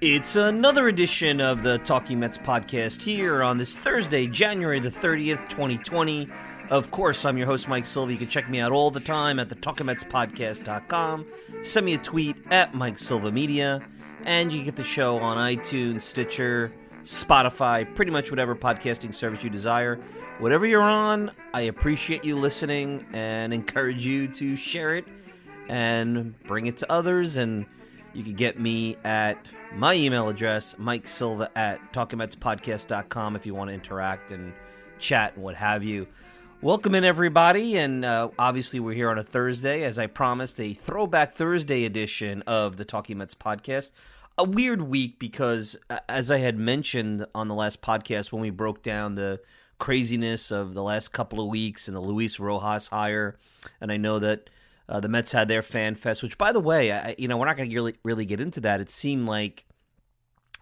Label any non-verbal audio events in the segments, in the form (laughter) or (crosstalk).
It's another edition of the Talking Mets podcast here on this Thursday, January the 30th, 2020. Of course, I'm your host, Mike Silva. You can check me out all the time at the TalkingMetsPodcast.com. Send me a tweet at Mike Silva Media, and you get the show on iTunes, Stitcher, Spotify, pretty much whatever podcasting service you desire. Whatever you're on, I appreciate you listening and (laughs) encourage you to share it and bring it to others. And you can get me at my email address, Mike Silva at talkingmetspodcast.com if you want to interact and chat and what have you. Welcome in, everybody. And uh, obviously, we're here on a Thursday, as I promised, a throwback Thursday edition of the Talking Mets podcast. A weird week because, as I had mentioned on the last podcast when we broke down the craziness of the last couple of weeks and the Luis Rojas hire, and I know that uh, the Mets had their fan fest, which, by the way, I, you know, we're not going to really, really get into that. It seemed like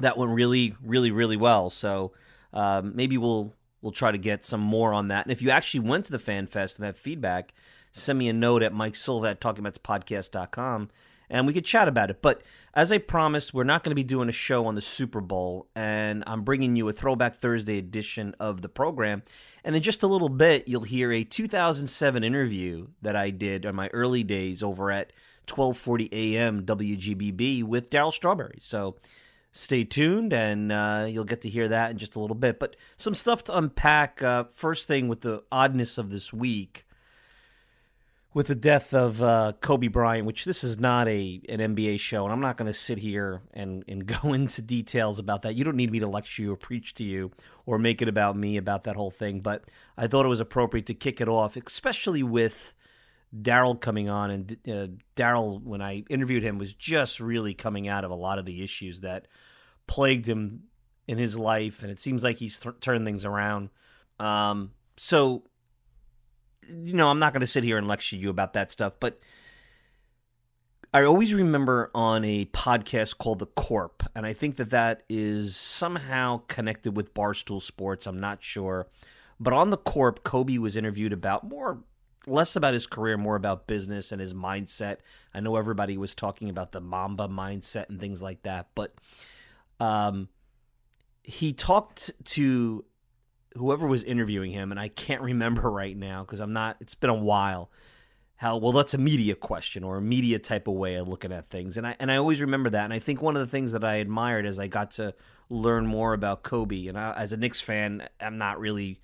that went really, really, really well. So um, maybe we'll we'll try to get some more on that. And if you actually went to the fan fest and have feedback, send me a note at Mike Silva at talkingmetspodcast.com and we could chat about it. But as I promised, we're not going to be doing a show on the Super Bowl, and I'm bringing you a Throwback Thursday edition of the program. And in just a little bit, you'll hear a 2007 interview that I did in my early days over at 12:40 a.m. WGBB with Darryl Strawberry. So stay tuned, and uh, you'll get to hear that in just a little bit. But some stuff to unpack. Uh, first thing with the oddness of this week with the death of uh, Kobe Bryant, which this is not a an NBA show, and I'm not going to sit here and, and (laughs) go into details about that. You don't need me to lecture you or preach to you or make it about me about that whole thing. But I thought it was appropriate to kick it off, especially with Darryl coming on. And uh, Darryl, when I interviewed him, was just really coming out of a lot of the issues that plagued him in his life, and it seems like he's th- turned things around. Um, so you know, I'm not going to sit here and lecture you about that stuff, but I always remember on a podcast called The Corp, and I think that that is somehow connected with Barstool Sports. I'm not sure. But on The Corp, Kobe was interviewed about more, less about his career, more about business and his mindset. I know everybody was talking about the Mamba mindset and things like that, but um, he talked to whoever was interviewing him, and I can't remember (laughs) right now because I'm not, it's been a while how well that's a media question or a media type of way of looking at things. And i and i always remember that. And i think one of the things that i admired as i got to learn more about kobe and I, as a Knicks fan i'm not really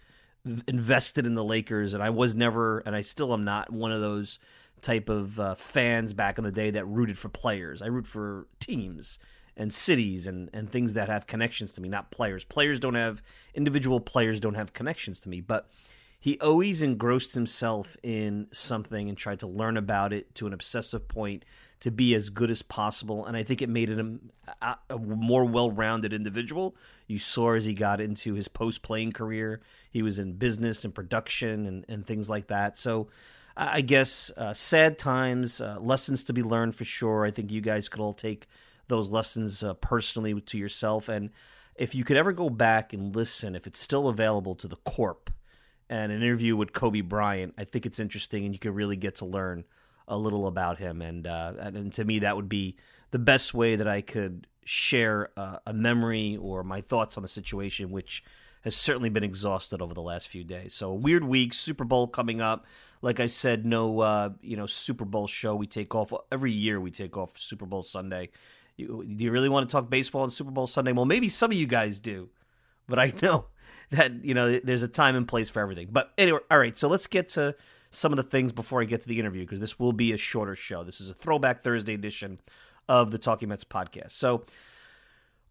invested in the lakers and i was never and i still am not one of those type of uh, fans back in the day that rooted for players. I root for teams and cities and, and things that have connections to me not players players don't have individual players don't have connections to me but he always engrossed himself in something and tried to learn about it to an obsessive point to be as good as possible. And I think it made him a, a more well rounded individual. You saw as he got into his post playing career, he was in business and production and, and things like that. So I guess uh, sad times, uh, lessons to be learned for sure. I think you guys could all take those lessons uh, personally to yourself. And if you could ever go back and listen, if it's still available to the Corp, and an interview with Kobe Bryant. I think it's interesting, and you could really get to learn a little about him. And uh, and to me, that would be the best way that I could share uh, a memory or my thoughts on the situation, which has certainly been exhausted over the last few days. So weird week, Super Bowl coming up. Like I said, no, uh, you know, Super Bowl show. We take off every year. We take off Super Bowl Sunday. You, do you really want to talk baseball on Super Bowl Sunday? Well, maybe some of you guys do, but I know (laughs) that you know there's a time and place for everything. But anyway, all right. So let's get to some of the things before I get to the interview because this will be a shorter show. This is a throwback Thursday edition of the Talking Mets podcast. So.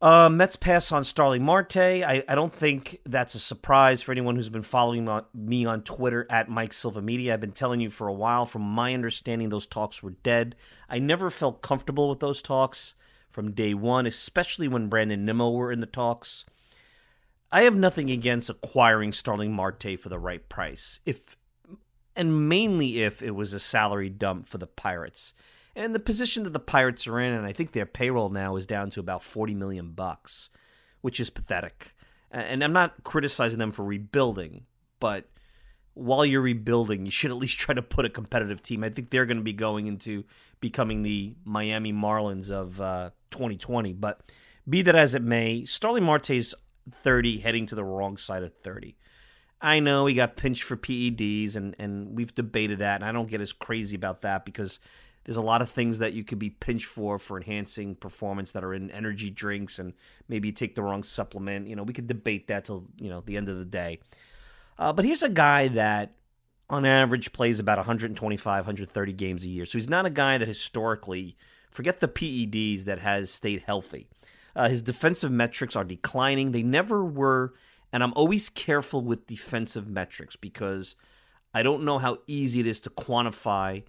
Uh, Mets pass on Starling Marte. I, I don't think that's a surprise for anyone who's been following me on Twitter at Mike Silva Media. I've been telling you for a while. From my understanding, those talks were dead. I never felt comfortable with those talks from day one, especially when Brandon Nimmo were in the talks. I have nothing against acquiring Starling Marte for the right price, if and mainly if it was a salary dump for the Pirates. And the position that the Pirates are in, and I think their payroll now is down to about forty million bucks, which is pathetic. And I'm not criticizing them for rebuilding, but while you're rebuilding, you should at least try to put a competitive team. I think they're going to be going into becoming the Miami Marlins of uh, 2020. But be that as it may, Starling Marte's 30 heading to the wrong side of 30. I know he got pinched for PEDs, and, and we've debated that, and I don't get as crazy about that because there's a lot of things that you could be pinched for for enhancing performance that are in energy drinks, and maybe you take the wrong supplement. You know, we could debate that till you know the end of the day. Uh, but here's a guy that, on average, plays about 125, 130 games a year. So he's not a guy that historically, forget the PEDs, that has stayed healthy. Uh, his defensive metrics are declining. They never were, and I'm always careful with defensive metrics because I don't know how easy it is to quantify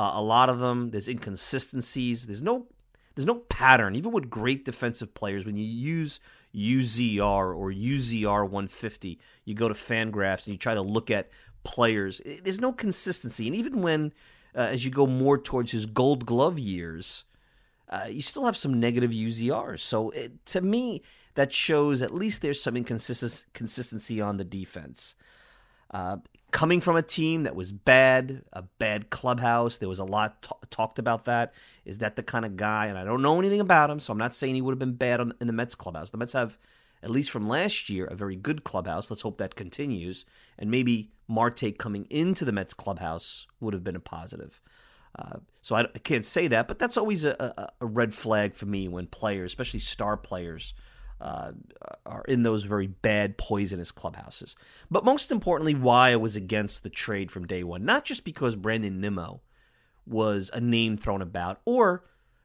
uh, a lot of them. There's inconsistencies. There's no there's no pattern. Even with great defensive players, when you use UZR or UZR 150, you go to Fangraphs and you try to look at players. There's no consistency, and even when uh, as you go more towards his Gold Glove years uh, you still have some negative UZRs. So it, to me, that shows at least there's some inconsistency on the defense. Uh, coming from a team that was bad, a bad clubhouse, there was a lot t- talked about that. Is that the kind of guy? And I don't know anything about him, so I'm not saying he would have been bad on, in the Mets clubhouse. The Mets have, at least from last year, a very good clubhouse. Let's hope that continues. And maybe Marte coming into the Mets clubhouse would have been a positive. Uh, so I, I, can't say that, but that's always a, a, a, red flag for me when players, especially star players, uh, are in those very bad, poisonous clubhouses. But most importantly, why I was against the trade from day one. Not just because Brandon Nimmo was a name thrown about, or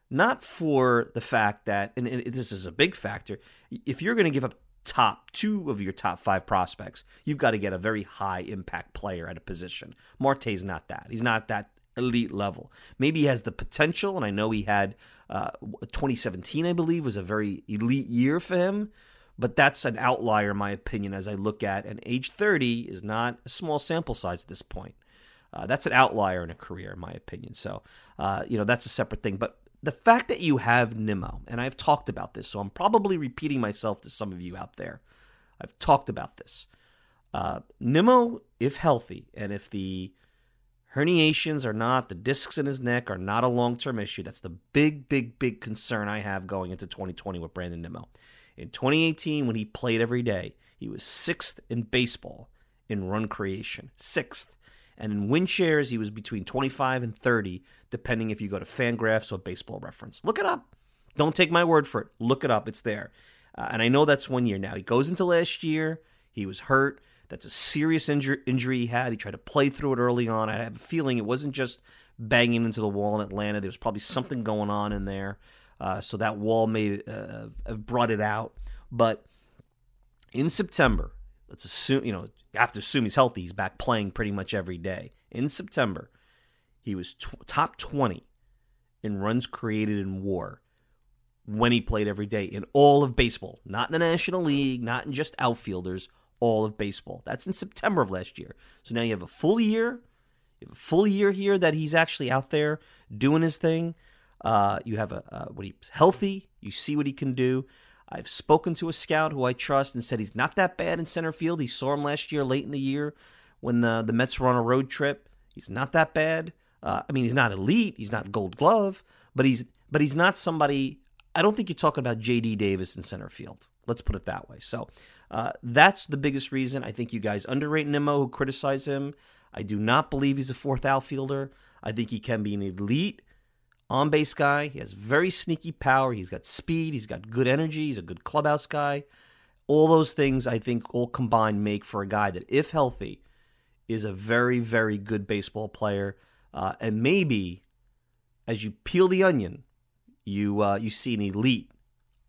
not for the fact that, and, this is a big factor, if you're going to give up top two of your top five prospects, you've got to get a very high impact player at a position. Marte's not that. He's not that elite level. Maybe he has the potential, and I know he had uh, 2017, I believe, was a very elite year for him. But that's an outlier, in my opinion, as I look at. And age 30 is not a small sample size at this point. Uh, that's an outlier in a career, in my opinion. So, uh, you know, that's a separate thing. But the fact that you have Nimmo, and I've talked about this, so I'm probably repeating myself to some of you out there. I've talked about this. Uh, Nimmo, if healthy, and if the herniations are not, the discs in his neck are not a long term issue, that's the big, big, big concern I have going into 2020 with Brandon Nimmo. In 2018, when he played every day, he was sixth in baseball in run creation. Sixth. And in win shares, he was between 25 and 30, depending if you go to Fangraphs or Baseball Reference. Look it up. Don't take my word for it. Look it up. It's there. Uh, and I know that's one year now. He goes into last year. He was hurt. That's a serious injury, injury he had. He tried to play through it early on. I have a feeling it wasn't just banging into the wall in Atlanta. There was probably something going on in there. Uh, so that wall may uh, have brought it out. But in September, let's assume, you know, have to assume he's healthy. He's back playing pretty much every day. In September, he was top 20 in runs created in war when he played every day in all of baseball, not in the National League, not in just outfielders, all of baseball. That's in September of last year. So now you have a full year. You have a full year here that he's actually out there doing his thing. Uh, you have a uh, when he's healthy, you see what he can do. I've spoken to a scout who I trust and said he's not that bad in center field. He saw him last year, late in the year, when the, the Mets were on a road trip. He's not that bad. Uh, I mean, he's not elite. He's not Gold Glove, but he's but he's not somebody. I don't think you're talking about J.D. Davis in center field. Let's put it that way. So uh, that's the biggest reason. I think you guys underrate Nimmo who criticize him. I do not believe he's a fourth outfielder. I think he can be an elite on base guy. He has very sneaky power. He's got speed. He's got good energy. He's a good clubhouse guy. All those things, I think, all combined make for a guy that, if healthy, is a very, very good baseball player. Uh, and maybe, as you peel the onion, you uh, you see an elite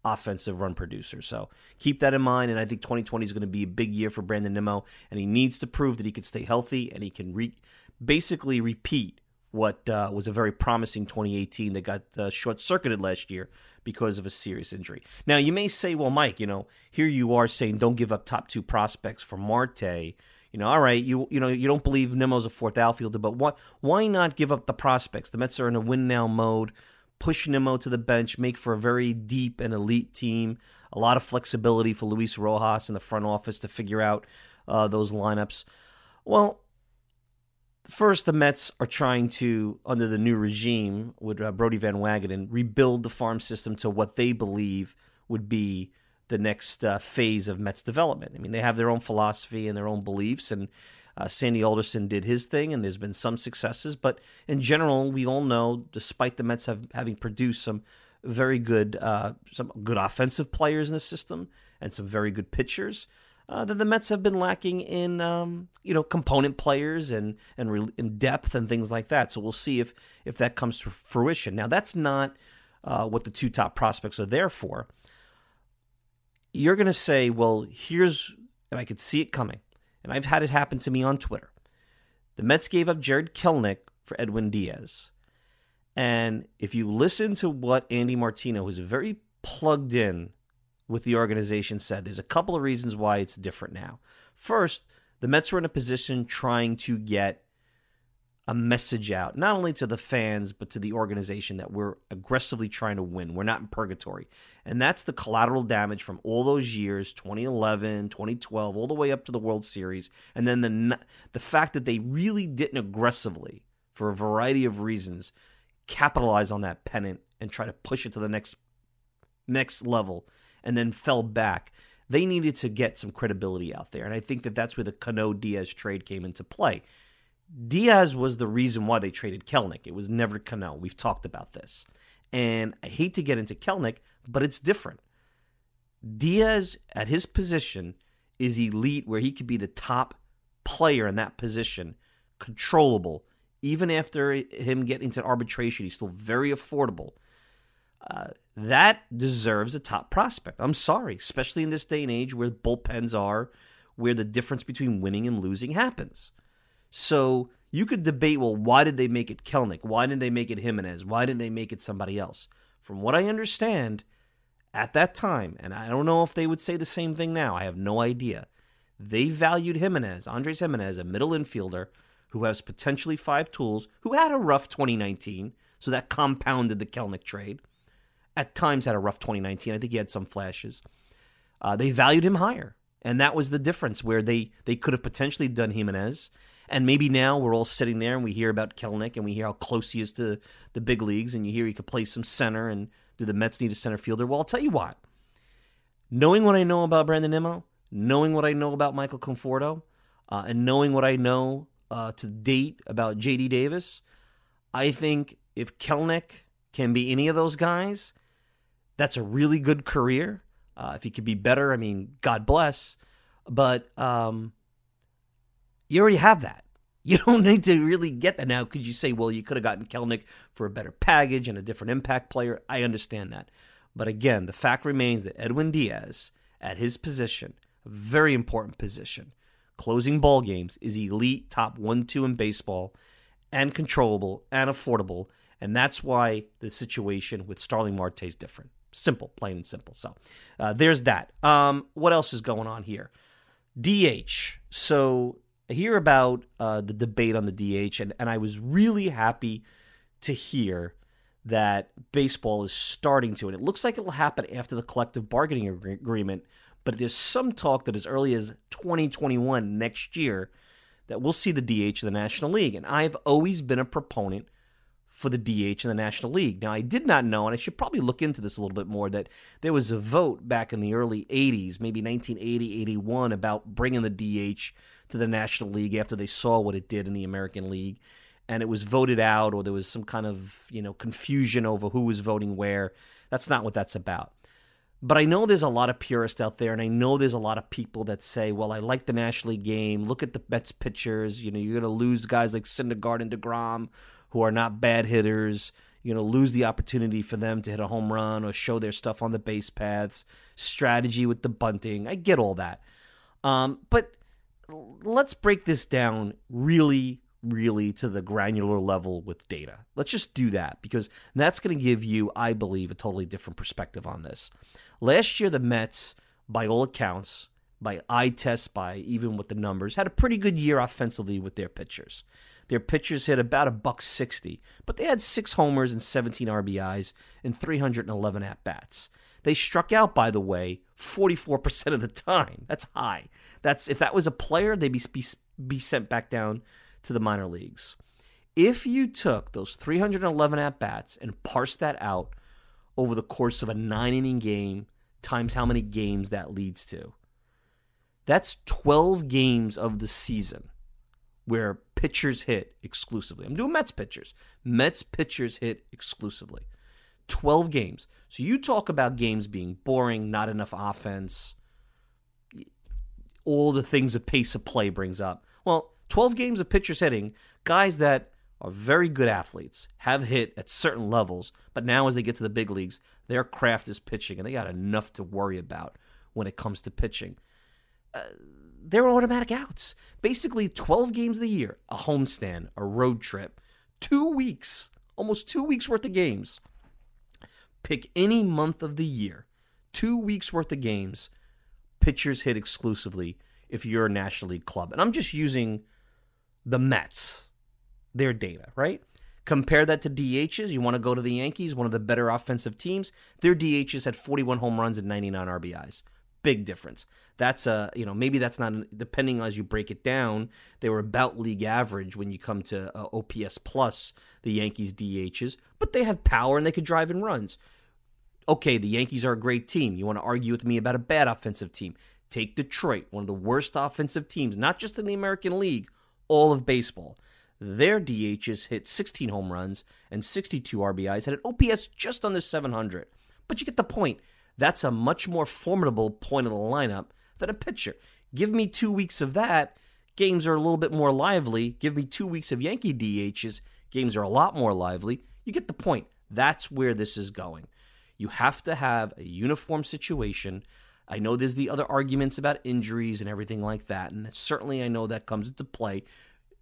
offensive run producer. So keep that in mind. And I think 2020 is going to be a big year for Brandon Nimmo, and he needs to prove that he can stay healthy and he can re- basically repeat what uh, was a very promising 2018 that got uh, short circuited last year because of a serious injury. Now, you may say, well, Mike, you know, here you are saying don't give up top two prospects for Marte. You know, all right, you you know you don't believe Nimmo's a fourth outfielder, but why why not give up the prospects? The Mets are in a win now mode. Push Nemo to the bench, make for a very deep and elite team. A lot of flexibility for Luis Rojas in the front office to figure out uh, those lineups. Well, First, the Mets are trying to, under the new regime with uh, Brodie Van Wagenen, rebuild the farm system to what they believe would be the next uh, phase of Mets development. I mean, they have their own philosophy and their own beliefs, and uh, Sandy Alderson did his thing, and there's been some successes. But in general, we all know, despite the Mets have, having produced some very good, uh, some good offensive players in the system and some very good pitchers, uh, that the Mets have been lacking in um, you know component players and and re- in depth and things like that. So we'll see if if that comes to fruition. Now that's not uh, what the two top prospects are there for. You're going to say, well, here's and I could see it coming, and I've had it happen to me on Twitter. The Mets gave up Jarred Kelenic for Edwin Diaz. And if you listen to what Andy Martino, who's very plugged in with the organization said. There's a couple of reasons why it's different now. First, the Mets were in a position trying to get a message out, not only to the fans, but to the organization that we're aggressively trying to win. We're not in purgatory. And that's the collateral damage from all those years 2011, 2012, all the way up to the World Series. And then the, the fact that they really didn't aggressively, for a variety of reasons, capitalize on that pennant and try to push it to the next next level and then fell back. They needed to get some credibility out there. And I think that that's where the Cano Diaz trade came into play. Diaz was the reason why they traded Kelenic. It was never Cano. We've talked about this. And I hate to get into Kelenic, but it's different. Diaz, at his position, is elite where he could be the top player in that position, controllable. Even after him getting to arbitration, he's still very affordable. That deserves a top prospect. I'm sorry, especially in this day and age where bullpens are, where the difference between winning and losing happens. So you could debate, well, why did they make it Kelenic? Why didn't they make it Gimenez? Why didn't they make it somebody else? From what I understand, at that time, and I don't know if they would say the same thing now, I have no idea. They valued Gimenez, Andres Gimenez, a middle infielder, who has potentially five tools, who had a rough 2019, so that compounded the Kelenic trade. At times had a rough 2019. I think he had some flashes. Uh, they valued him higher, and that was the difference where they they could have potentially done Gimenez, And maybe now we're all sitting there and we hear about Kelenic and we hear how close he is to the big leagues, and you hear he could play some center and do the Mets need a center fielder? Well, I'll tell you what. Knowing what I know about Brandon Nimmo, knowing what I know about Michael Conforto, uh, and knowing what I know uh, to date about J.D. Davis, I think if Kelenic can be any of those guys, that's a really good career. Uh, if he could be better, I mean, God bless. But um, you already have that. (laughs) You don't need to really get that now. Could you say, well, you could have gotten Kelenic for a better package and a different impact player? I understand that. But again, the fact remains that Edwin Diaz, at his position, a very important position, closing ball games, is elite top one, two in baseball, and controllable and affordable. And that's why the situation with Starling Marte is different. Simple, plain and simple. So uh, there's that. Um, what else is going on here? DH. So I hear about uh, the debate on the DH, and, and I was really happy to hear that baseball is starting to, and it looks like it will happen after the collective bargaining agreement. But there's some talk that as early as 2021, next year, that we'll see the DH in the National League. And I've always been a proponent for the DH in the National League. Now, I did not know, and I should probably look into this a little bit more, that there was a vote back in the early 80s, maybe 1980, 81, about bringing the DH to the National League after they saw what it did in the American League. And it was voted out, or there was some kind of you know confusion over who was voting where. That's not what that's about. But I know there's a lot of purists out there, and I know there's a lot of people that say, well, I like the National League game. Look at the Mets pitchers. You know, you're going to lose guys like Syndergaard and DeGrom who are not bad hitters. you know, lose the opportunity for them to hit a home run or show their stuff on the base paths, strategy with the bunting. I get all that. Um, but let's break this down really, really to the granular level with data. Let's just do that because that's going to give you, I believe, a totally different perspective on this. Last year, the Mets, by all accounts, by eye test, by even with the numbers, had a pretty good year offensively with their pitchers. Their pitchers hit about a buck 60, but they had 6 homers and 17 RBIs and 311 at bats. They struck out by the way 44% of the time. That's high. That's if that was a player, they'd be, be, be sent back down to the minor leagues. If you took those 311 at bats and parsed that out over the course of a 9 inning game times how many games that leads to, that's 12 games of the season where pitchers hit exclusively. I'm doing Mets pitchers. Mets pitchers hit exclusively. 12 games. So you talk about games being boring, not enough offense, all the things a pace of play brings up. Well, 12 games of pitchers hitting, guys that are very good athletes, have hit at certain levels, but now as they get to the big leagues, their craft is pitching, and they got enough to worry about when it comes to pitching. Uh, they're automatic outs. Basically, 12 games of the year, a homestand, a road trip, two weeks, almost two weeks worth of games. Pick any month of the year, two weeks worth of games, pitchers hit exclusively if you're a National League club. And I'm just using the Mets, their data, right? Compare that to DHs. You want to go to the Yankees, one of the better offensive teams. Their DHs had 41 home runs and 99 RBIs. Big difference. That's a you know maybe that's not depending as you break it down. They were about league average when you come to uh, OPS plus the Yankees DHs, but they have power and they could drive in runs. Okay, the Yankees are a great team. You want to argue with me about a bad offensive team? Take Detroit, one of the worst offensive teams, not just in the American League, all of baseball. Their DHs hit 16 home runs and 62 RBIs, had an OPS just under 700. But you get the point. That's a much more formidable point of the lineup than a pitcher. Give me two weeks of that, games are a little bit more lively. Give me two weeks of Yankee DHs, games are a lot more lively. You get the point. That's where this is going. You have to have a uniform situation. I know there's the other arguments about injuries and everything like that, and certainly I know that comes into play.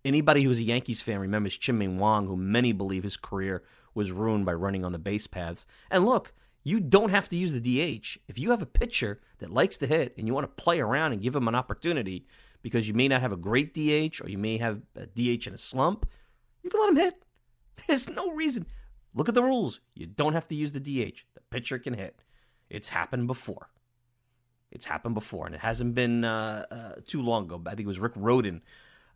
Anybody who's a Yankees fan remembers Chien-Ming Wang, who many believe his career was ruined by running on the base paths. And look, you don't have to use the DH. If you have a pitcher that likes to hit and you want to play around and give him an opportunity, because you may not have a great DH or you may have a DH in a slump, you can let him hit. (laughs) There's no reason. Look at the rules. You don't have to use the DH. The pitcher can hit. It's happened before. It's happened before, and it hasn't been uh, uh, too long ago. I think it was Rick Rhoden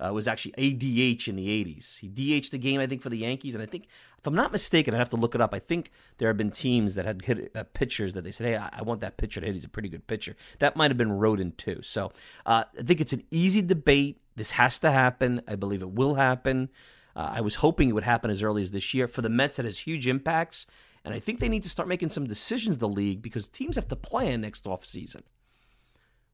uh, was actually ADH in the 80s. He DH'd the game, I think, for the Yankees. And I think, if I'm not mistaken, I have to look it up. I think there have been teams that had hit uh, pitchers that they said, hey, I, I, want that pitcher to hit. He's a pretty good pitcher. That might have been Rhoden, too. So uh, I think it's an easy debate. This has to happen. I believe it will happen. Uh, I was hoping it would happen as early as this year. For the Mets, it has huge impacts. And I think they need to start making some decisions, the league, because teams have to plan next offseason.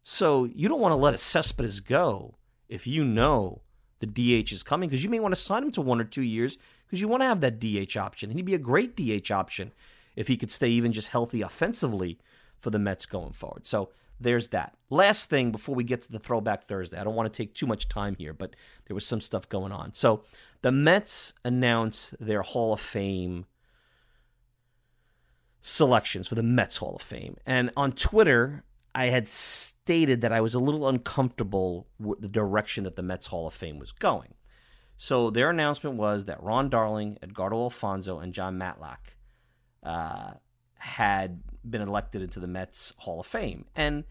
So you don't want to let a Cespedes go if you know the DH is coming because you may want to sign him to one or two years because you want to have that DH option. And he'd be a great DH option if he could stay even just healthy offensively for the Mets going forward. So there's that. Last thing before we get to the throwback Thursday, I don't want to take too much time here, but there was some stuff going on. So the Mets announced their Hall of Fame selections for the Mets Hall of Fame. And on Twitter, I had stated that I was a little uncomfortable with the direction that the Mets Hall of Fame was going. So their announcement was that Ron Darling, Edgardo Alfonzo, and Jon Matlack uh, had been elected into the Mets Hall of Fame. And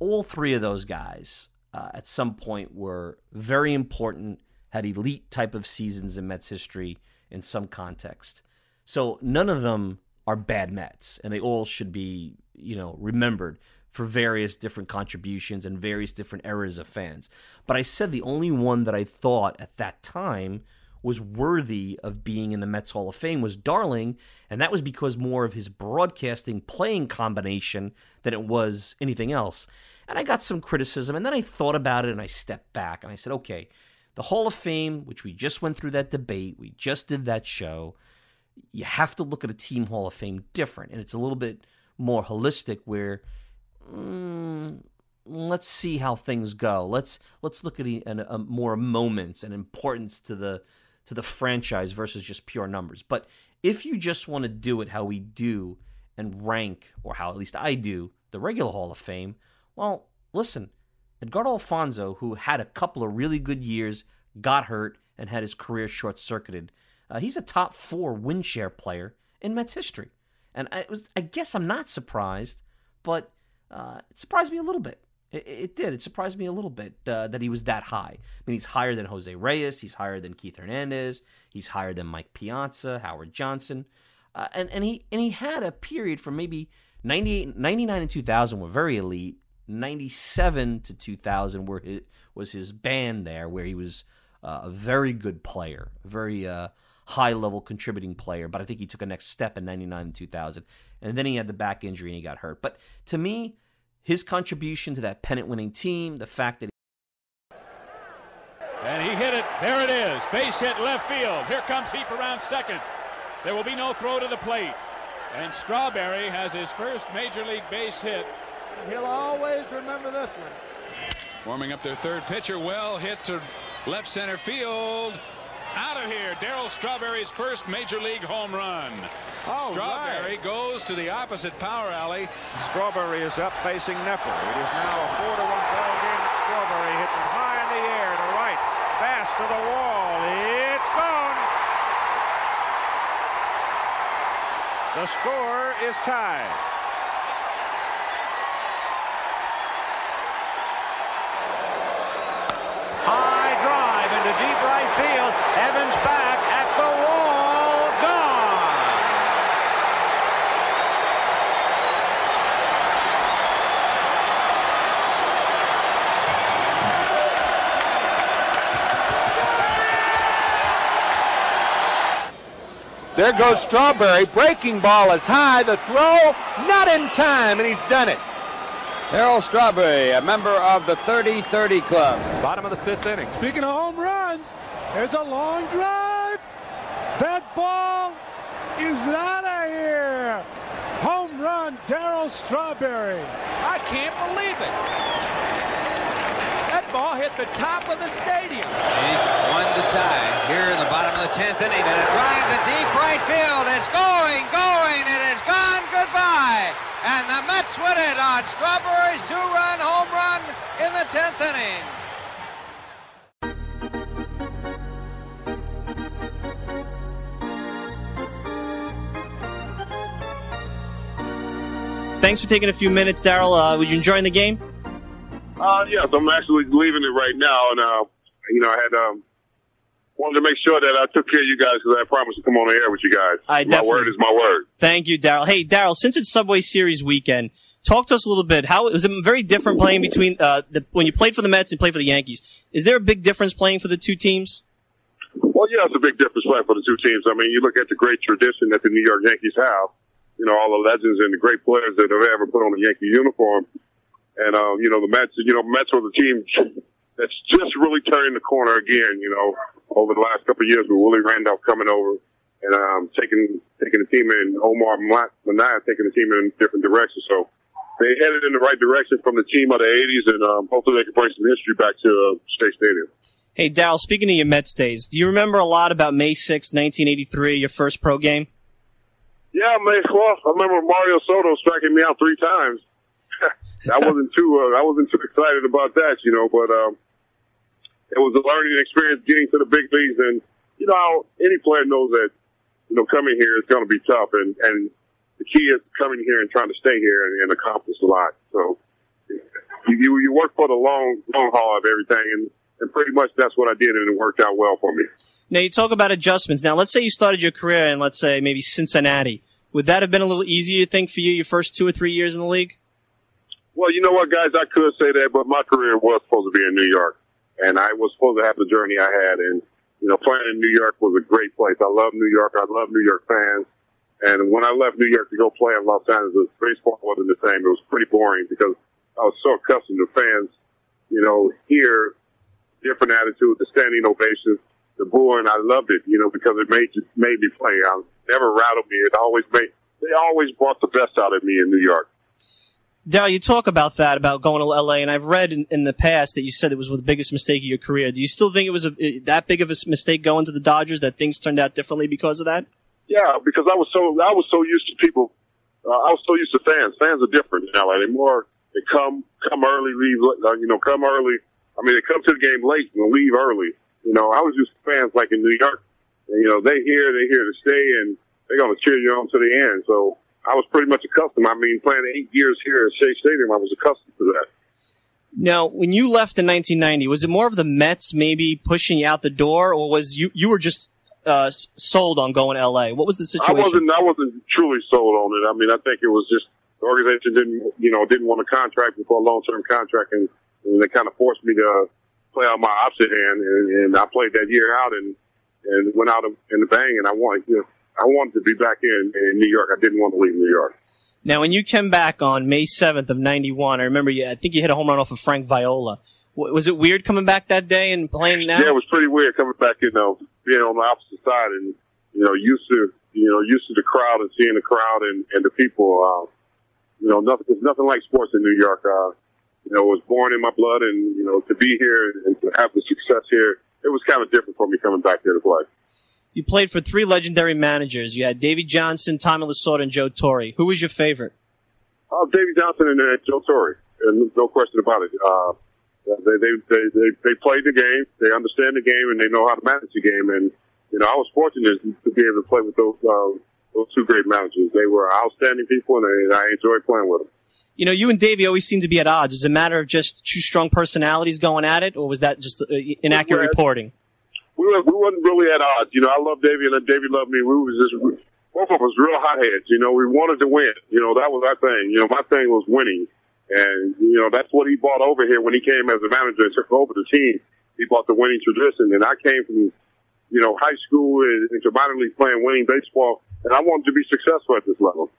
all three of those guys uh, at some point were very important, had elite type of seasons in Mets history in some context. So none of them are bad Mets, and they all should be, you know, remembered for various different contributions and various different eras of fans. But I said the only one that I thought at that time was worthy of being in the Mets Hall of Fame was Darling, and that was because more of his broadcasting playing combination than it was anything else. And I got some criticism, and then I thought about it and I stepped back and I said, okay, the Hall of Fame, which we just went through that debate, we just did that show, you have to look at a team Hall of Fame different, and it's a little bit more holistic where mm, let's see how things go. Let's let's look at a, a, more moments and importance to the to the franchise versus just pure numbers. But if you just want to do it how we do and rank, or how at least I do, the regular Hall of Fame, well, listen, Edgardo Alfonzo, who had a couple of really good years, got hurt and had his career short circuited. Uh, he's a top four win share player in Mets history, and I was I guess I'm not surprised, but uh, it surprised me a little bit. It, it did. It surprised me a little bit uh, that he was that high. I mean, he's higher than Jose Reyes. He's higher than Keith Hernandez. He's higher than Mike Piazza, Howard Johnson, uh, and and he and he had a period from maybe 98, 99 and two thousand were very elite. Ninety seven to two thousand were his, was his band there, where he was uh, a very good player, very uh, high level contributing player. But I think he took a next step in ninety nine and two thousand and then he had the back injury and he got hurt. But to me, his contribution to that pennant winning team, the fact that he and he hit it. There it is. Base hit left field. Here comes Heep around second. There will be no throw to the plate. And Strawberry has his first major league base hit. He'll always remember this one. Warming up their third pitcher. Well hit to left center field. Out of here. Darryl Strawberry's first major league home run. Oh, Strawberry right. goes to the opposite power alley. Strawberry is up facing Knepper. It is now a 4 to 1 ball game. Strawberry hits it high in the air to right. Bass to the wall. It's gone. The score is tied. High drive into deep field. Evans back at the wall. Gone. There goes Strawberry. Breaking ball is high. The throw not in time, and he's done it. Darryl Strawberry, a member of the 30-30 Club. Bottom of the fifth inning. Speaking of home runs, there's a long drive. That ball is out of here. Home run, Darryl Strawberry. I can't believe it. That ball hit the top of the stadium. One to tie here in the bottom of the 10th inning. And a drive to deep right field. It's going, going. It is gone. Goodbye. And the Mets win it on Strawberry's two-run home run in the 10th inning. Thanks for taking a few minutes, Darryl. Uh, were you enjoying the game? Uh, yes, I'm actually leaving it right now, and uh, you know, I had um, wanted to make sure that I took care of you guys because I promised to come on the air with you guys. I my word is my word. Thank you, Darryl. Hey, Darryl, since it's Subway Series weekend, talk to us a little bit. How was it very different playing between uh, the, when you played for the Mets and played for the Yankees? Is there a big difference playing for the two teams? Well, yeah, it's a big difference playing for the two teams. I mean, you look at the great tradition that the New York Yankees have. You know, all the legends and the great players that have ever put on a Yankee uniform. And, um, you know, the Mets, you know, Mets were the team that's just really turning the corner again, you know, over the last couple of years with Willie Randolph coming over and, um, taking, taking the team in Omar Minaya taking the team in different direction. So they headed in the right direction from the team of the 80s and, um, hopefully they can bring some history back to uh, Shea Stadium. Hey, Darryl, speaking of your Mets days, do you remember a lot about May 6, 1983, your first pro game? Yeah, May 12th. I remember Mario Soto striking me out three times. (laughs) I wasn't too, uh, I wasn't too excited about that, you know, but, um, it was a learning experience getting to the big leagues. And, you know, any player knows that, you know, coming here is going to be tough. And, and the key is coming here and trying to stay here and, and accomplish a lot. So you, you work for the long, long haul of everything. And, and pretty much that's what I did, and it worked out well for me. Now you talk about adjustments. Now let's say you started your career in, let's say, maybe Cincinnati. Would that have been a little easier, you think, for you your first two or three years in the league? Well, you know what, guys, I could say that, but my career was supposed to be in New York, and I was supposed to have the journey I had. And you know, playing in New York was a great place. I love New York. I love New York fans. And when I left New York to go play in Los Angeles, baseball wasn't the same. It was pretty boring because I was so accustomed to fans, you know, here different attitude, the standing ovations, the booing. I loved it, you know, because it made made me play. I never rattled me. It always made they always brought the best out of me in New York. Dal, you talk about that about going to LA, and I've read in, in, the past that you said it was the biggest mistake of your career. Do you still think it was a, that big of a mistake going to the Dodgers that things turned out differently because of that? Yeah, because I was so I was so used to people. Uh, I was so used to fans. Fans are different in LA. They more they come come early, leave. Uh, you know, come early, I mean, they come to the game late and leave early. You know, I was just fans like in New York. And, you know, they here, they here to stay, and they're going to cheer you on to the end. So I was pretty much accustomed. I mean, playing eight years here at Shea Stadium, I was accustomed to that. Now, when you left in 1990, was it more of the Mets maybe pushing you out the door, or was you you were just uh, sold on going to LA? What was the situation? I wasn't. I wasn't truly sold on it. I mean, I think it was just the organization didn't, you know, didn't want a contract before a long term contract, and and they kind of forced me to play out my opposite hand, and, and I played that year out and and went out in the bang, and I wanted, you know, I wanted to be back in in New York. I didn't want to leave New York. Now, when you came back on May seventh of '91, I remember you. I think you hit a home run off of Frank Viola. Was it weird coming back that day and playing now? Yeah, it was pretty weird coming back. You know, being on the opposite side and you know used to you know used to the crowd and seeing the crowd and and the people. Uh, you know, nothing. There's nothing like sports in New York. Uh, you know, was born in my blood and, you know, to be here and to have the success here, it was kind of different for me coming back here to play. You played for three legendary managers. You had Davey Johnson, Tommy Lasorda, and Joe Torre. Who was your favorite? Oh, Davey Johnson and uh, Joe Torre. And no question about it. Uh, they, they, they, they, they played the game. They understand the game and they know how to manage the game. And, you know, I was fortunate to be able to play with those, uh, those two great managers. They were outstanding people and, and I enjoyed playing with them you know, you and Davey always seem to be at odds. Is it a matter of just two strong personalities going at it, or was that just uh, inaccurate we reporting? We, were, we wasn't really at odds. You know, I love Davey and Davey loved me. We was just, both of us real hotheads. You know, we wanted to win. You know, that was our thing. You know, my thing was winning. And, you know, that's what he brought over here when he came as a manager and took over the team. He brought the winning tradition. And I came from, you know, high school and into minor league playing winning baseball. And I wanted to be successful at this level.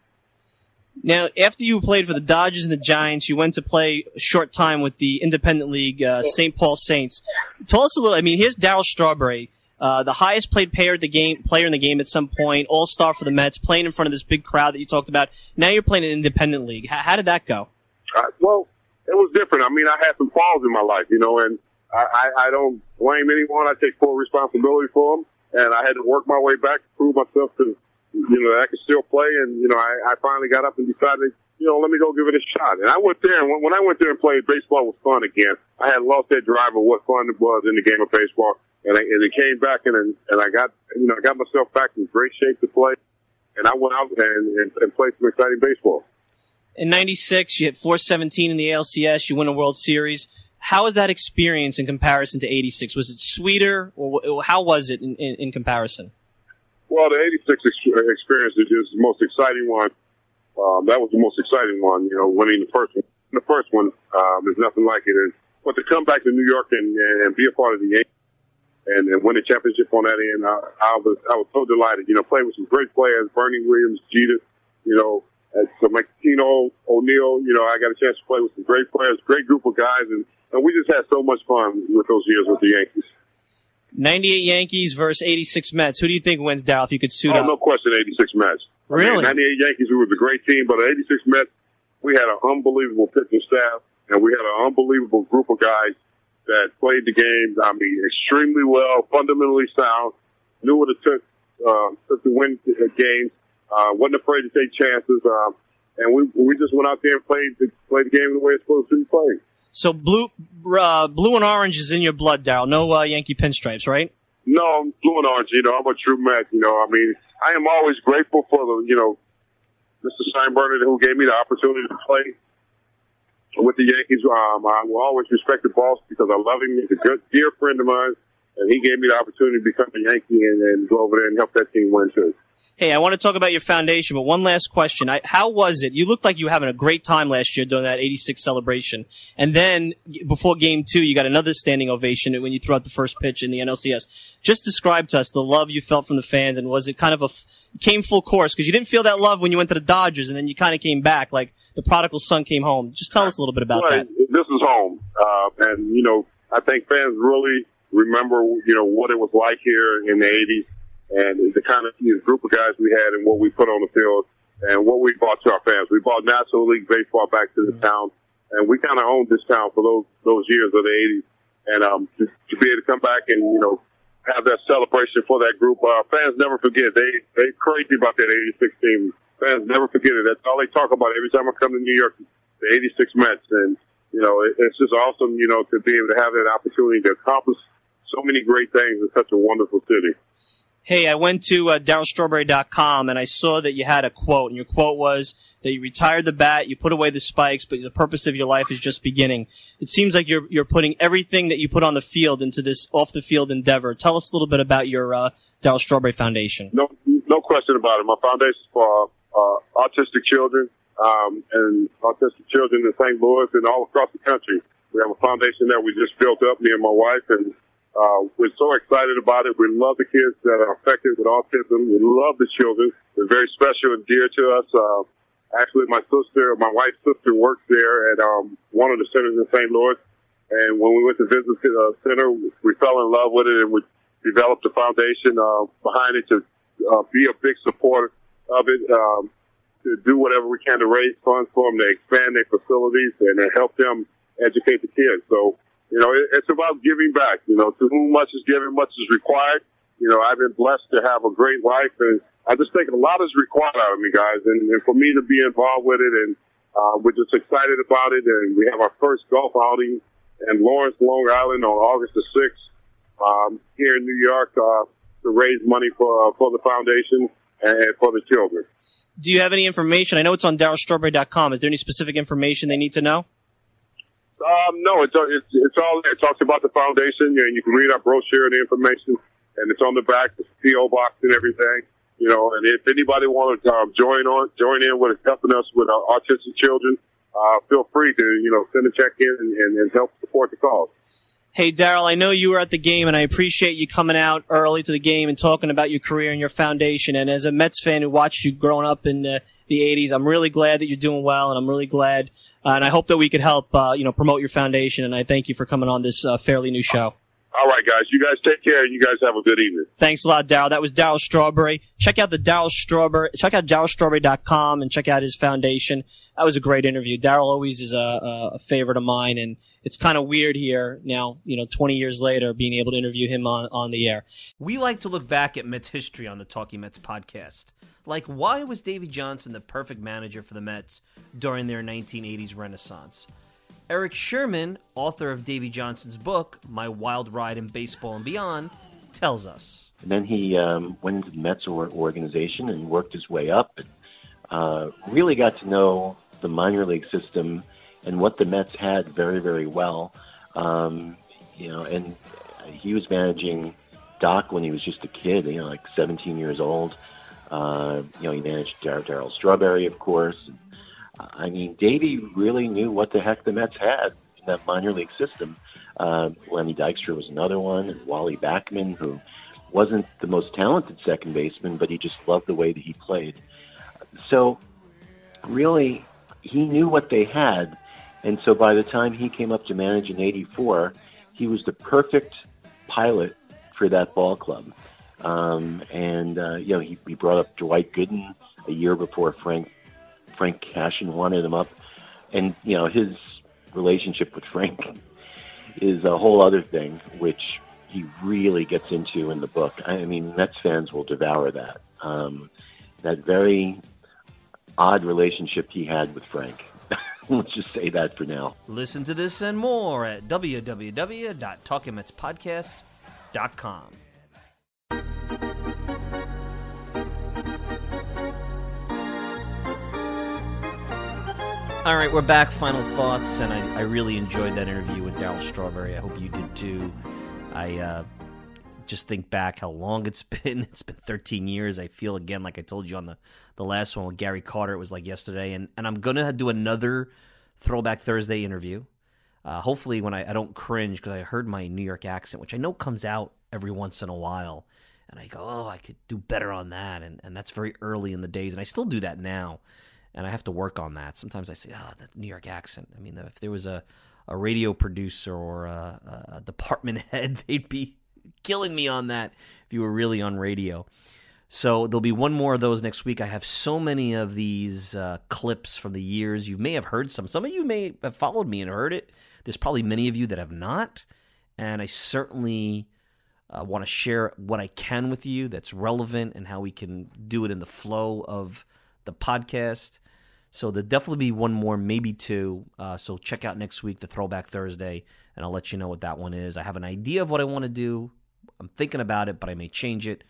Now, after you played for the Dodgers and the Giants, you went to play a short time with the Independent League, uh, St. Paul Saints. Tell us a little. I mean, here's Darryl Strawberry, uh, the highest played player the game, player in the game at some point, All Star for the Mets, playing in front of this big crowd that you talked about. Now you're playing in Independent League. How, how did that go? Uh, well, it was different. I mean, I had some falls in my life, you know, and I, I, I don't blame anyone. I take full responsibility for them, and I had to work my way back to prove myself to you know, I could still play. And, you know, I, I finally got up and decided, you know, let me go give it a shot. And I went there, and when, I went there and played, baseball was fun again. I had lost that drive of what fun it was in the game of baseball. And, I, and it came back, and, and I got, you know, I got myself back in great shape to play. And I went out and, and, and played some exciting baseball. In '96, you hit 417 in the ALCS. You win a World Series. How was that experience in comparison to '86? Was it sweeter, or how was it in, in, in comparison? Well, the '86 ex- experience is the most exciting one. Um, that was the most exciting one. You know, winning the first one. The first one, um, there's nothing like it. And, but to come back to New York and, and be a part of the Yankees and, and win a championship on that end, I, I was I was so delighted. You know, playing with some great players, Bernie Williams, Jeter, you know, so Martino O'Neill. You know, I got a chance to play with some great players, great group of guys, and, and we just had so much fun with those years with the Yankees. 98 Yankees versus 86 Mets. Who do you think wins, Darryl, if you could suit oh, up? no question, 86 Mets. Really? I mean, 98 Yankees, we was a great team, but 86 Mets, we had an unbelievable pitching staff, and we had an unbelievable group of guys that played the game, I mean, extremely well, fundamentally sound, knew what it took, uh, took to win games, uh, wasn't afraid to take chances, um, and we, we just went out there and played the, played the game the way it's supposed to be played. So blue, uh, blue and orange is in your blood, Darryl. No uh, Yankee pinstripes, right? No, I'm blue and orange. You know, I'm a true Met. You know, I mean, I am always grateful for the, you know, Mr. Steinbrenner who gave me the opportunity to play with the Yankees. Um, I will always respect the boss because I love him. He's a good, dear friend of mine, and he gave me the opportunity to become a Yankee and, and go over there and help that team win too. Hey, I want to talk about your foundation, but one last question. I, how was it? You looked like you were having a great time last year during that 86 celebration. And then before game two, you got another standing ovation when you threw out the first pitch in the NLCS. Just describe to us the love you felt from the fans and was it kind of a, came full course? Cause you didn't feel that love when you went to the Dodgers and then you kind of came back like the prodigal son came home. Just tell us a little bit about well, that. This is home. Uh, and you know, I think fans really remember, you know, what it was like here in the 80s and the kind of group of guys we had and what we put on the field and what we brought to our fans. We brought National League Baseball back to this town, and we kind of owned this town for those those years of the '80s. And um, to, to be able to come back and you know have that celebration for that group, uh, fans never forget. They they crazy about that '86 team. Fans never forget it. That's all they talk about every time I come to New York. The '86 Mets, and you know it, it's just awesome. You know to be able to have that opportunity to accomplish so many great things in such a wonderful city. Hey, I went to uh, darylstrawberry.com and I saw that you had a quote, and your quote was that you retired the bat, you put away the spikes, but the purpose of your life is just beginning. It seems like you're you're putting everything that you put on the field into this off the field endeavor. Tell us a little bit about your uh, Strawberry Foundation. No, no question about it. My foundation is for uh, autistic children um, and autistic children in St. Louis and all across the country. We have a foundation that we just built up, me and my wife, and uh, we're so excited about it. We love the kids that are affected with autism. We love the children. They're very special and dear to us. Uh, actually, my sister, my wife's sister works there at um, one of the centers in St. Louis. And when we went to visit the uh, center, we fell in love with it and we developed a foundation uh, behind it to uh, be a big supporter of it, um, to do whatever we can to raise funds for them, to expand their facilities and to help them educate the kids. So you know, it, it's about giving back. You know, to whom much is given, much is required. You know, I've been blessed to have a great life, and I just think a lot is required out of me, guys. And, and for me to be involved with it, and uh, we're just excited about it. And we have our first golf outing in Lawrence, Long Island, on August the sixth, um, here in New York, uh, to raise money for uh, for the foundation and for the children. Do you have any information? I know it's on darylstrawberry.com. Is there any specific information they need to know? Um, no, it's, it's, it's all. It talks about the foundation, and you can read our brochure and the information, and it's on the back, the PO box and everything. You know, and if anybody wants to um, join on, join in with helping us with our autistic children, uh, feel free to, you know, send a check in and, and, and help support the cause. Hey, Darryl, I know you were at the game, and I appreciate you coming out early to the game and talking about your career and your foundation. And as a Mets fan who watched you growing up in the, the 80s, I'm really glad that you're doing well, and I'm really glad, uh, and I hope that we could help, uh, you know, promote your foundation. And I thank you for coming on this uh, fairly new show. All right, guys. You guys take care, and you guys have a good evening. Thanks a lot, Darryl. That was Darryl Strawberry. Check out the Darryl Strawberry. Check out darylstrawberry.com and check out his foundation. That was a great interview. Darryl always is a, a favorite of mine, and it's kind of weird here now, you know, 20 years later, being able to interview him on, on the air. We like to look back at Mets history on the Talking Mets podcast. Like, why was Davey Johnson the perfect manager for the Mets during their 1980s renaissance? Erik Sherman, author of Davey Johnson's book, My Wild Ride in Baseball and Beyond, tells us. And then he um, went into the Mets organization and worked his way up and uh, really got to know the minor league system and what the Mets had very, very well. Um, you know, and he was managing Doc when he was just a kid, you know, like 17 years old. Uh, you know, he managed Dar- Darryl Strawberry, of course. I mean, Davey really knew what the heck the Mets had in that minor league system. Uh, Lenny Dykstra was another one, and Wally Backman, who wasn't the most talented second baseman, but he just loved the way that he played. So, really, he knew what they had, and so by the time he came up to manage in '84, he was the perfect pilot for that ball club. Um, and uh, you know, he, he brought up Dwight Gooden a year before Frank Frank Cashen wanted him up, and you know his relationship with Frank is a whole other thing, which he really gets into in the book. I mean, Mets fans will devour that. Um, that very odd relationship he had with Frank. (laughs) Let's just say that for now. Listen to this and more at www.talkingmetspodcast.com. All right, we're back. Final thoughts, and I, I really enjoyed that interview with Darryl Strawberry. I hope you did too. I uh, just think back how long it's (laughs) been. It's been 13 years. I feel again like I told you on the, the last one with Gary Carter. It was like yesterday, and and I'm gonna do another Throwback Thursday interview. Uh, hopefully, when I, I don't cringe because I heard my New York accent, which I know comes out every once in a while, and I go, oh, I could do better on that, and and that's very early in the days, and I still do that now and I have to work on that. Sometimes I say, "Ah, oh, New York accent." I mean, if there was a a radio producer or a, a department (laughs) head, they'd be killing me on that if you were really on radio. So there'll be one more of those next week. I have so many of these uh, clips from the years. You may have heard some. Some of you may have followed me and heard it. There's probably many of you that have not, and I certainly uh, want to share what I can with you that's relevant and how we can do it in the flow of the podcast. So there'll definitely be one more, maybe two. Uh, so check out next week, the Throwback Thursday, and I'll let you know what that one is. I have an idea of what I want to do. I'm thinking about it, but I may change it.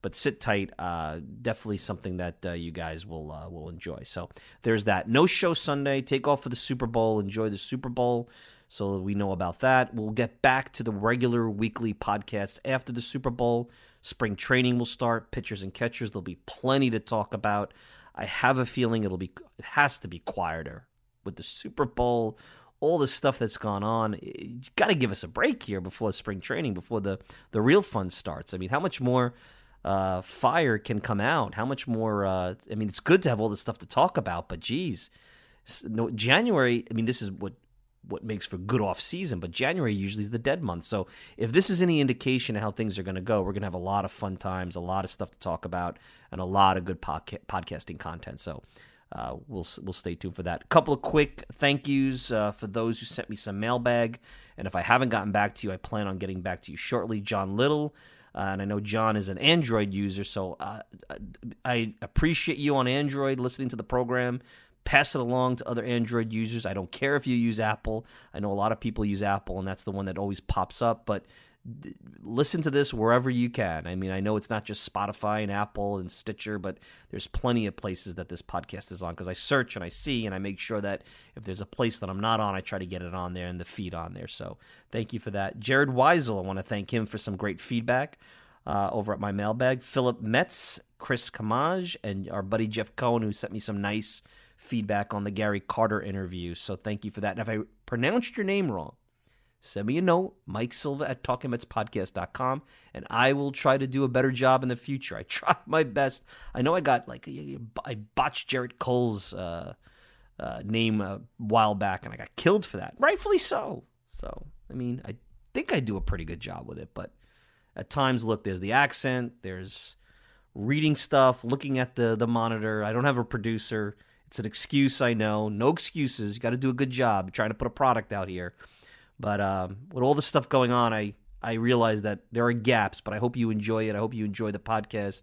But sit tight. Uh, definitely something that uh, you guys will uh, will enjoy. So there's that. No show Sunday. Take off for the Super Bowl. Enjoy the Super Bowl. So we know about that. We'll get back to the regular weekly podcasts after the Super Bowl. Spring training will start. Pitchers and catchers. There'll be plenty to talk about. I have a feeling it'll be it has to be quieter with the Super Bowl, all the stuff that's gone on. You got to give us a break here before spring training, before the the real fun starts. I mean, how much more uh, fire can come out? How much more? Uh, I mean, it's good to have all this stuff to talk about, but geez, no, January. I mean, this is what what makes for good off season, but January usually is the dead month. So if this is any indication of how things are going to go, we're going to have a lot of fun times, a lot of stuff to talk about, and a lot of good podca- podcasting content. So uh, we'll we'll stay tuned for that. A couple of quick thank yous uh, for those who sent me some mailbag, and if I haven't gotten back to you, I plan on getting back to you shortly. John Little. Uh, and I know John is an Android user, so uh, I appreciate you on Android listening to the program pass it along to other Android users. I don't care if you use Apple. I know a lot of people use Apple, and that's the one that always pops up. But listen to this wherever you can. I mean, I know it's not just Spotify and Apple and Stitcher, but there's plenty of places that this podcast is on because I search and I see and I make sure that if there's a place that I'm not on, I try to get it on there and the feed on there. So thank you for that. Jared Weisel, I want to thank him for some great feedback. Uh, over at my mailbag, Philip Metz, Chris Kamaj, and our buddy Jeff Cohen, who sent me some nice feedback on the Gary Carter interview. So thank you for that. And if I pronounced your name wrong, send me a note, Mike Silva at talkingmetspodcast.com, and I will try to do a better job in the future. I (laughs) try my best. I know I got like I botched Gerrit Cole's uh, uh, name a while back, and I got killed for that, rightfully so. So I mean, I think I do a pretty good job with it, but at times, look, there's the accent, there's reading stuff, looking at the the monitor. I don't have a producer. It's an excuse, I know. No excuses. You got to do a good job trying to put a product out here. But um, with all the stuff going on, I I realize that there are gaps. But I hope you enjoy it. I hope you enjoy the podcast.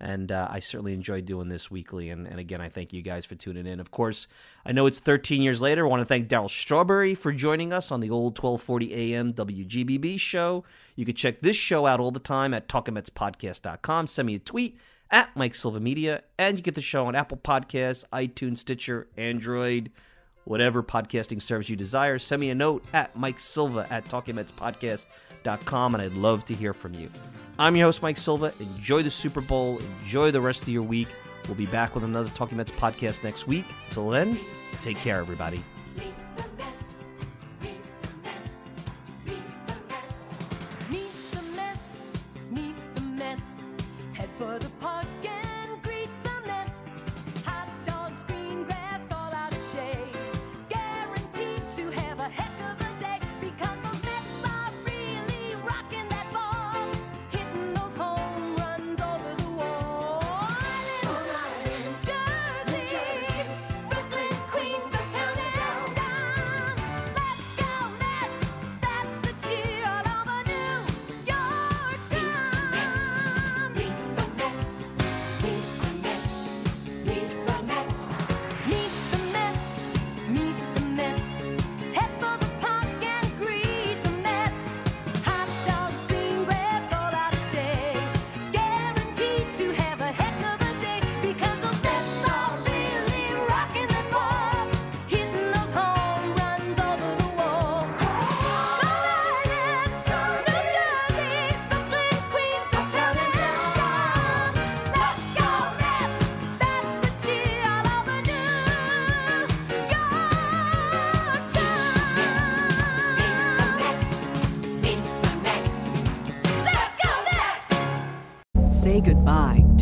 And uh, I certainly enjoy doing this weekly. And, and again, I thank you guys for tuning in. Of course, I know it's 13 years later. I want to thank Darryl Strawberry for joining us on the old 1240 AM WGBB show. You can check this show out all the time at talkingmetspodcast.com. Send me a tweet at Mike Silva Media, and you get the show on Apple Podcasts, iTunes, Stitcher, Android, whatever podcasting service you desire. Send me a note at Mike Silva at TalkingMetsPodcast.com, and I'd love to hear from you. I'm your host, Mike Silva. Enjoy the Super Bowl. Enjoy the rest of your week. We'll be back with another Talking Mets podcast next week. Till then, take care, everybody.